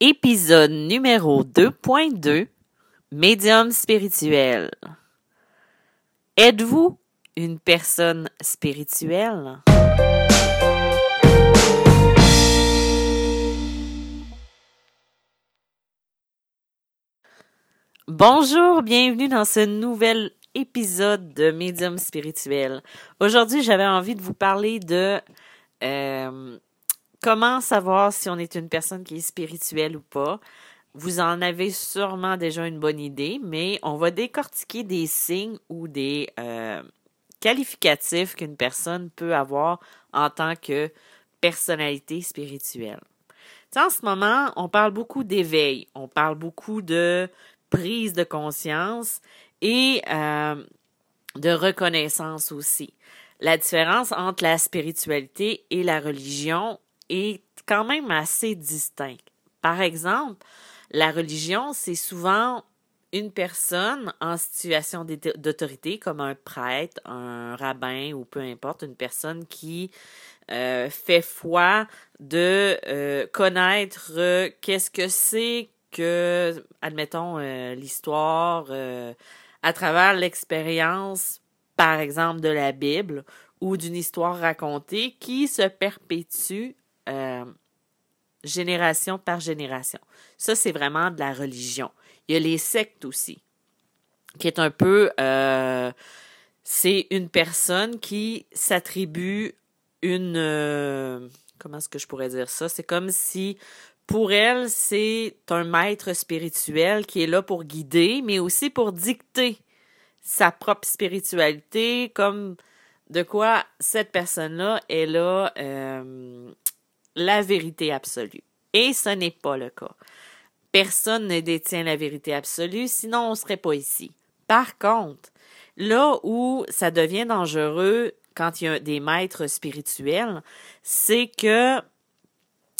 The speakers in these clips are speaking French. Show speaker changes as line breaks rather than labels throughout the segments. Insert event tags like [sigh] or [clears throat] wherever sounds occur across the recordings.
Épisode numéro 2.2 Médium spirituel. Êtes-vous une personne spirituelle? Bonjour, bienvenue dans ce nouvel épisode de Médium spirituel. Aujourd'hui, j'avais envie de vous parler de euh, comment savoir si on est une personne qui est spirituelle ou pas? Vous en avez sûrement déjà une bonne idée, mais on va décortiquer des signes ou des euh, qualificatifs qu'une personne peut avoir en tant que personnalité spirituelle. en ce moment, on parle beaucoup d'éveil, on parle beaucoup de prise de conscience et euh, de reconnaissance aussi. La différence entre la spiritualité et la religion est quand même assez distincte. Par exemple, la religion, c'est souvent une personne en situation d'autorité, comme un prêtre, un rabbin ou peu importe, une personne qui euh, fait foi de euh, connaître qu'est-ce que c'est que, admettons, euh, l'histoire euh, à travers l'expérience, par exemple, de la Bible ou d'une histoire racontée qui se perpétue euh, génération par génération. Ça, c'est vraiment de la religion. Il y a les sectes aussi, qui est un peu... c'est une personne qui s'attribue une... comment est-ce que je pourrais dire ça? C'est comme si pour elle, c'est un maître spirituel qui est là pour guider, mais aussi pour dicter sa propre spiritualité, comme de quoi cette personne-là est là euh, la vérité absolue. Et ce n'est pas le cas. Personne ne détient la vérité absolue, sinon on ne serait pas ici. Par contre, là où ça devient dangereux quand il y a des maîtres spirituels, c'est que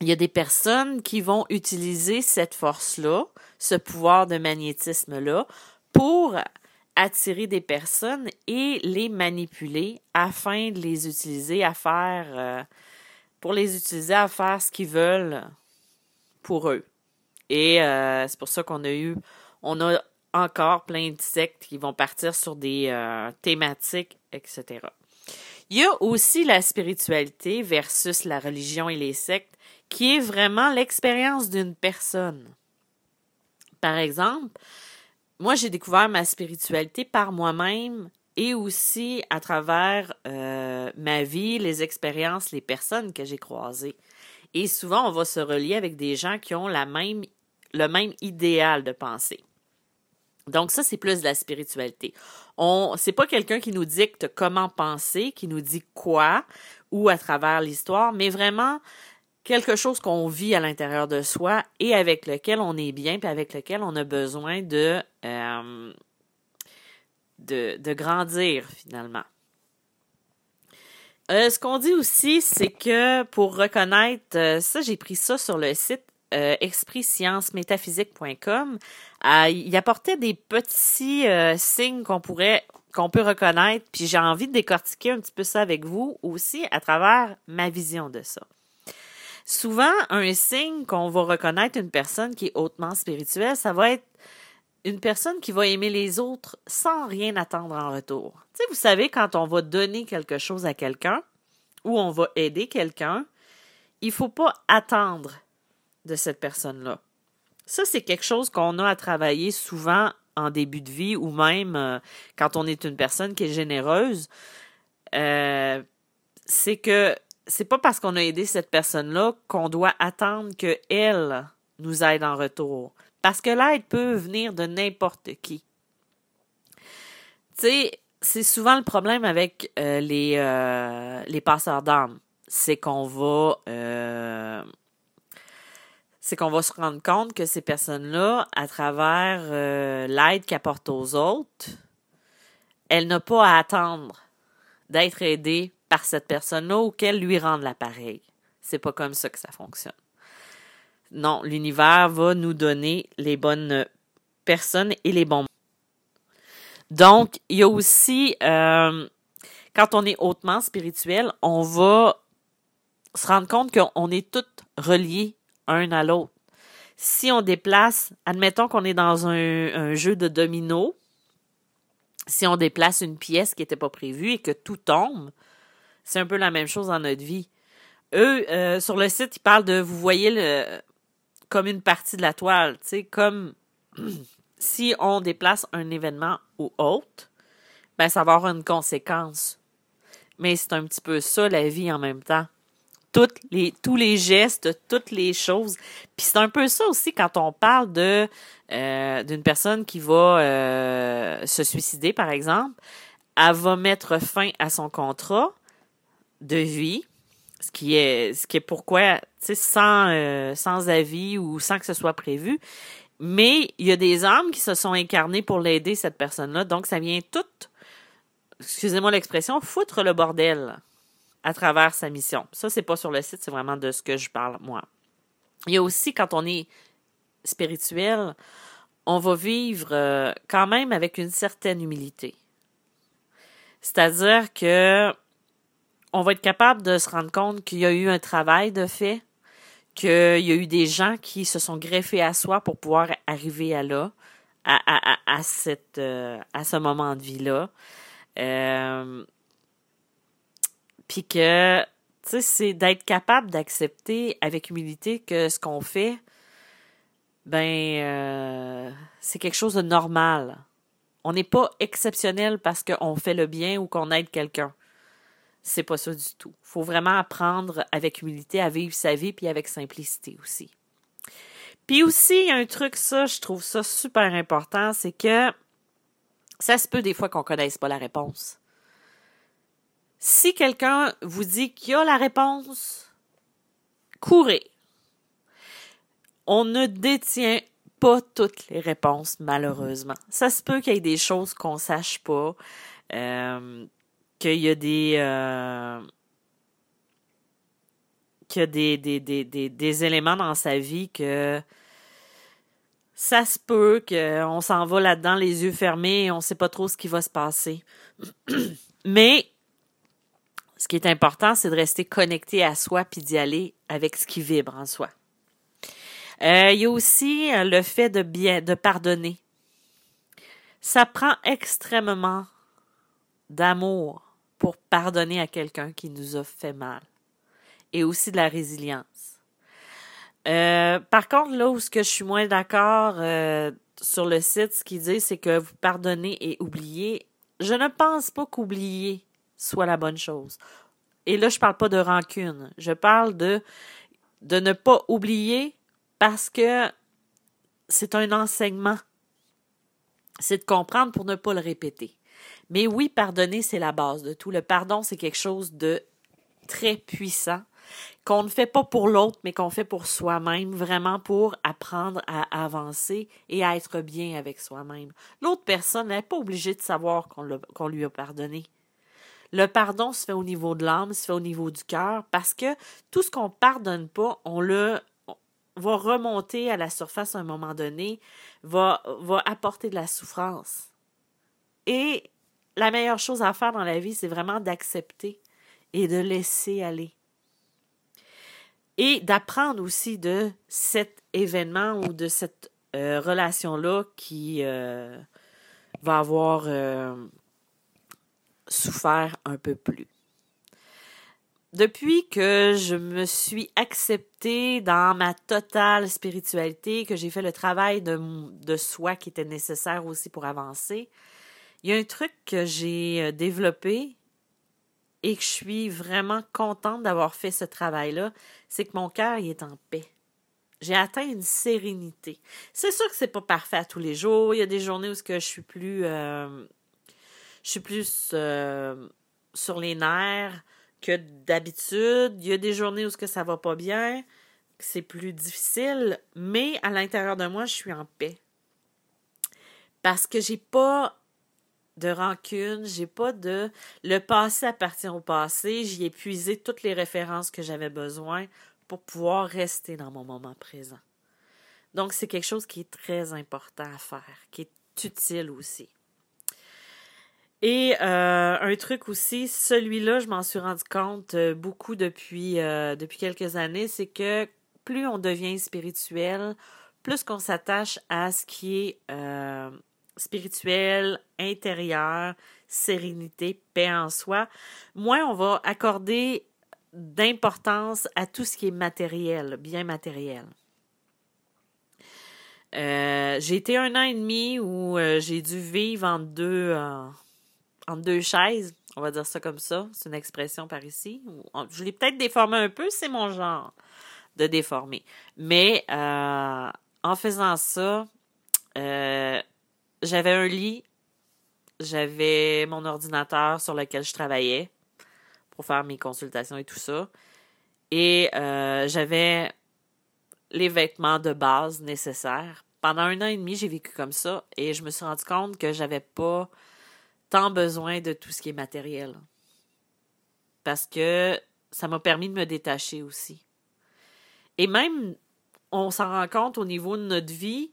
il y a des personnes qui vont utiliser cette force-là, ce pouvoir de magnétisme-là, pour attirer des personnes et les manipuler afin de les utiliser à faire, euh, pour les utiliser à faire ce qu'ils veulent pour eux. Et euh, c'est pour ça qu'on a eu, on a encore plein de sectes qui vont partir sur des euh, thématiques, etc. Il y a aussi la spiritualité versus la religion et les sectes qui est vraiment l'expérience d'une personne. Par exemple, moi, j'ai découvert ma spiritualité par moi-même et aussi à travers euh, ma vie, les expériences, les personnes que j'ai croisées. Et souvent, on va se relier avec des gens qui ont la même, le même idéal de pensée. Donc ça, c'est plus de la spiritualité. On, c'est pas quelqu'un qui nous dicte comment penser, qui nous dit quoi ou à travers l'histoire, mais vraiment quelque chose qu'on vit à l'intérieur de soi et avec lequel on est bien, puis avec lequel on a besoin de, euh, de, grandir finalement. Euh, ce qu'on dit aussi, c'est que pour reconnaître, euh, ça j'ai pris ça sur le site euh, esprit-science-métaphysique.com, il apportait des petits signes qu'on pourrait qu'on peut reconnaître, puis j'ai envie de décortiquer un petit peu ça avec vous aussi à travers ma vision de ça. Souvent, un signe qu'on va reconnaître une personne qui est hautement spirituelle, ça va être une personne qui va aimer les autres sans rien attendre en retour. Tu vous savez, quand on va donner quelque chose à quelqu'un ou on va aider quelqu'un, il faut pas attendre de cette personne-là. Ça, c'est quelque chose qu'on a à travailler souvent en début de vie ou même euh, quand on est une personne qui est généreuse. Euh, c'est que c'est pas parce qu'on a aidé cette personne-là qu'on doit attendre qu'elle nous aide en retour. Parce que l'aide peut venir de n'importe qui. Tu sais, c'est souvent le problème avec euh, les, euh, les passeurs d'âme. C'est qu'on va euh, c'est qu'on va se rendre compte que ces personnes-là, à travers l'aide qu'elles apportent aux autres, elles n'ont pas à attendre d'être aidées par cette personne-là ou qu'elle lui rende l'appareil. C'est pas comme ça que ça fonctionne. Non, l'univers va nous donner les bonnes personnes et les bons. Donc, il y a aussi, euh, quand on est hautement spirituel, on va se rendre compte qu'on est tous reliés un à l'autre. si on déplace, admettons qu'on est dans un, jeu de domino, si on déplace une pièce qui n'était pas prévue et que tout tombe, c'est un peu la même chose dans notre vie. Eux, euh, sur le site, ils parlent de, vous voyez, le, comme une partie de la toile, tu sais, comme [clears throat] si on déplace un événement ou autre, ben ça va avoir une conséquence. Mais c'est un petit peu ça, la vie en même temps. Les, tous les gestes, toutes les choses. Puis c'est un peu ça aussi quand on parle de euh, d'une personne qui va euh, se suicider, par exemple. Elle va mettre fin à son contrat de vie, ce qui est ce qui est pourquoi, tu sais, sans, euh, sans avis ou sans que ce soit prévu. Mais il y a des âmes qui se sont incarnées pour l'aider, cette personne-là. Donc, ça vient tout, excusez-moi l'expression, foutre le bordel à travers sa mission. Ça, c'est pas sur le site, c'est vraiment de ce que je parle, moi. Il y a aussi, quand on est spirituel, on va vivre euh, quand même avec une certaine humilité. C'est-à-dire que on va être capable de se rendre compte qu'il y a eu un travail de fait, qu'il y a eu des gens qui se sont greffés à soi pour pouvoir arriver à là, à, à, à, cette, euh, à ce moment de vie-là. Euh, puis que, tu sais, c'est d'être capable d'accepter avec humilité que ce qu'on fait, ben, euh, c'est quelque chose de normal. On n'est pas exceptionnel parce qu'on fait le bien ou qu'on aide quelqu'un. C'est pas ça du tout. faut vraiment apprendre avec humilité à vivre sa vie puis avec simplicité aussi. Puis aussi, il y a un truc, ça, je trouve ça super important, c'est que ça se peut des fois qu'on connaisse pas la réponse. Si quelqu'un vous dit qu'il y a la réponse, courez. On ne détient pas toutes les réponses, malheureusement. Ça se peut qu'il y ait des choses qu'on sache pas. Euh, qu'il y a des euh, qu'il y a des, des, des, des, éléments dans sa vie que ça se peut qu'on s'en va là-dedans les yeux fermés et on ne sait pas trop ce qui va se passer. [clears throat] Mais ce qui est important, c'est de rester connecté à soi puis d'y aller avec ce qui vibre en soi. Euh, il y a aussi euh, le fait de bien de pardonner. Ça prend extrêmement d'amour pour pardonner à quelqu'un qui nous a fait mal. Et aussi de la résilience. Euh, par contre, là où ce que je suis moins d'accord euh, sur le site, ce qu'il dit, c'est que vous pardonnez et oubliez. Je ne pense pas qu'oublier soit la bonne chose. Et là, je parle pas de rancune. Je parle de, de ne pas oublier parce que c'est un enseignement. C'est de comprendre pour ne pas le répéter. Mais oui, pardonner, c'est la base de tout. Le pardon, c'est quelque chose de très puissant qu'on ne fait pas pour l'autre, mais qu'on fait pour soi-même, vraiment pour apprendre à avancer et à être bien avec soi-même. L'autre personne n'est pas obligée de savoir qu'on lui a pardonné. Le pardon se fait au niveau de l'âme, se fait au niveau du cœur, parce que tout ce qu'on pardonne pas, on le va remonter à la surface à un moment donné, va, va apporter de la souffrance. Et la meilleure chose à faire dans la vie, c'est vraiment d'accepter et de laisser aller. Et d'apprendre aussi de cet événement ou de cette euh, relation-là qui euh, va avoir euh, souffert un peu plus. Depuis que je me suis acceptée dans ma totale spiritualité, que j'ai fait le travail de, de soi qui était nécessaire aussi pour avancer, il y a un truc que j'ai euh, développé et que je suis vraiment contente d'avoir fait ce travail-là, c'est que mon cœur est en paix. J'ai atteint une sérénité. C'est sûr que c'est pas parfait à tous les jours. Il y a des journées où je suis plus euh, je suis plus euh, sur les nerfs que d'habitude. Il y a des journées où ce que ça va pas bien, c'est plus difficile, mais à l'intérieur de moi, je suis en paix. Parce que j'ai pas de rancune, j'ai pas de le passé appartient au passé, j'y ai puisé toutes les références que j'avais besoin pour pouvoir rester dans mon moment présent. Donc c'est quelque chose qui est très important à faire, qui est utile aussi. Et euh, un truc aussi, celui-là, je m'en suis rendu compte euh, beaucoup depuis, euh, depuis quelques années, c'est que plus on devient spirituel, plus qu'on s'attache à ce qui est spirituel, intérieur, sérénité, paix en soi, moins on va accorder d'importance à tout ce qui est matériel, bien matériel. Euh, j'ai été un an et demi où euh, j'ai dû vivre en deux, en deux chaises. On va dire ça comme ça. C'est une expression par ici. Je l'ai peut-être déformé un peu, c'est mon genre de déformer. Mais euh, en faisant ça, euh, j'avais un lit, j'avais mon ordinateur sur lequel je travaillais pour faire mes consultations et tout ça. Et euh, j'avais les vêtements de base nécessaires. Pendant un an et demi, j'ai vécu comme ça et je me suis rendu compte que j'avais pas tant besoin de tout ce qui est matériel. Parce que ça m'a permis de me détacher aussi. Et même, on s'en rend compte au niveau de notre vie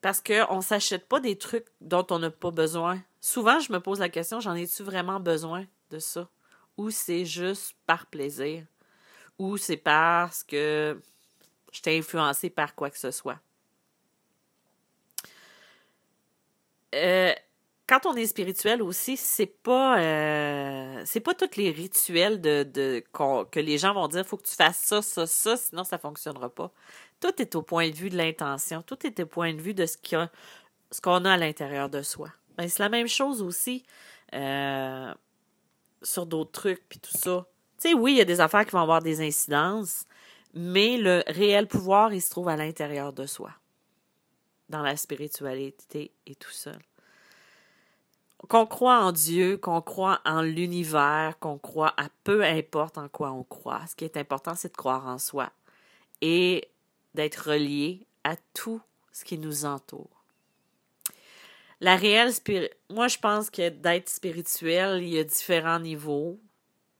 parce qu'on ne s'achète pas des trucs dont on n'a pas besoin. Souvent, je me pose la question, j'en ai-tu vraiment besoin de ça? Ou c'est juste par plaisir? Ou c'est parce que je t'ai influencé par quoi que ce soit? Euh, quand on est spirituel aussi, c'est pas euh, c'est pas tous les rituels de, de que les gens vont dire faut que tu fasses ça, ça, ça, sinon ça fonctionnera pas. Tout est au point de vue de l'intention, tout est au point de vue de ce qu'on a à l'intérieur de soi. Ben, c'est la même chose aussi euh, sur d'autres trucs puis tout ça. Tu sais, oui, il y a des affaires qui vont avoir des incidences, mais le réel pouvoir, il se trouve à l'intérieur de soi, dans la spiritualité et tout seul qu'on croit en Dieu, qu'on croit en l'univers, qu'on croit à peu importe en quoi on croit. Ce qui est important, c'est de croire en soi et d'être relié à tout ce qui nous entoure. La réelle moi je pense que d'être spirituel, il y a différents niveaux.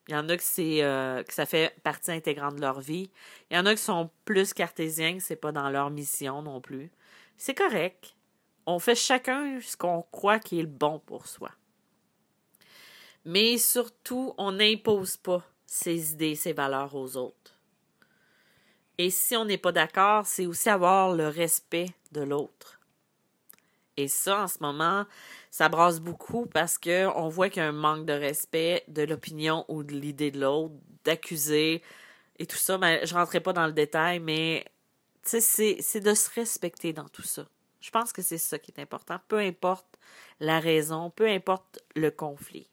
Il y en a que c'est euh, que ça fait partie intégrante de leur vie. Il y en a qui sont plus cartésiens, que c'est pas dans leur mission non plus. C'est correct. On fait chacun ce qu'on croit qui est le bon pour soi. Mais surtout, on n'impose pas ses idées, ses valeurs aux autres. Et si on n'est pas d'accord, c'est aussi avoir le respect de l'autre. Et ça, en ce moment, ça brasse beaucoup parce qu'on voit qu'il y a un manque de respect de l'opinion ou de l'idée de l'autre, d'accuser et tout ça. Mais je ne rentrerai pas dans le détail, mais c'est de se respecter dans tout ça. Je pense que c'est ça qui est important, peu importe la raison, peu importe le conflit.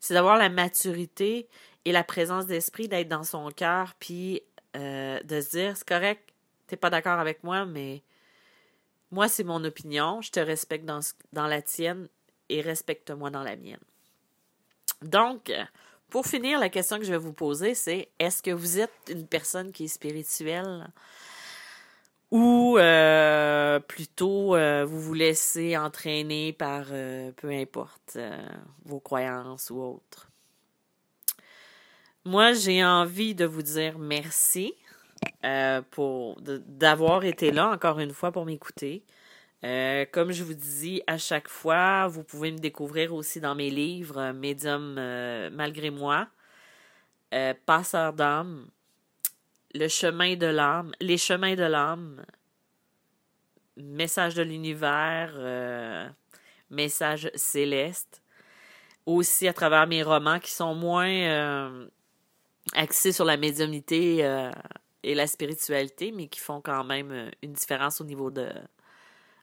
C'est d'avoir la maturité et la présence d'esprit d'être dans son cœur, puis euh, de se dire, c'est correct, t'es pas d'accord avec moi, mais moi, c'est mon opinion, je te respecte dans, dans la tienne et respecte-moi dans la mienne. Donc, pour finir, la question que je vais vous poser, c'est est-ce que vous êtes une personne qui est spirituelle? Ou euh, plutôt euh, vous vous laissez entraîner par euh, peu importe vos croyances ou autres. Moi, j'ai envie de vous dire merci pour d'avoir été là encore une fois pour m'écouter. comme je vous dis à chaque fois, vous pouvez me découvrir aussi dans mes livres Médium malgré moi, Passeur d'âme, le chemin de l'âme, les chemins de l'âme, message de l'univers, euh, message céleste. Aussi à travers mes romans qui sont moins euh, axés sur la médiumnité euh, et la spiritualité, mais qui font quand même une différence au niveau de,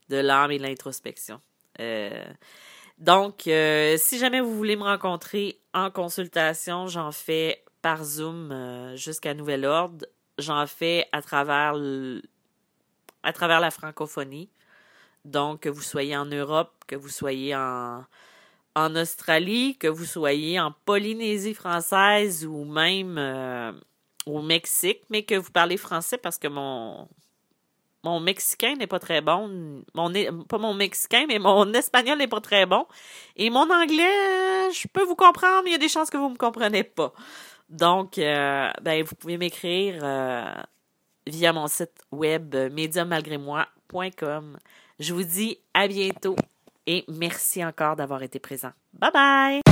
de l'âme et de l'introspection. donc, si jamais vous voulez me rencontrer en consultation, j'en fais par Zoom jusqu'à nouvel ordre j'en fais à travers, à travers la francophonie. Donc, que vous soyez en Europe, que vous soyez en, en Australie, que vous soyez en Polynésie française ou même euh, au Mexique, mais que vous parlez français parce que mon, mon mexicain n'est pas très bon. Mon, pas mon mexicain, mais mon espagnol n'est pas très bon. Et mon anglais, je peux vous comprendre, mais il y a des chances que vous ne me comprenez pas. Donc, euh, ben, vous pouvez m'écrire euh, via mon site web médiummalgrémoi.com. Je vous dis à bientôt et merci encore d'avoir été présent. Bye bye!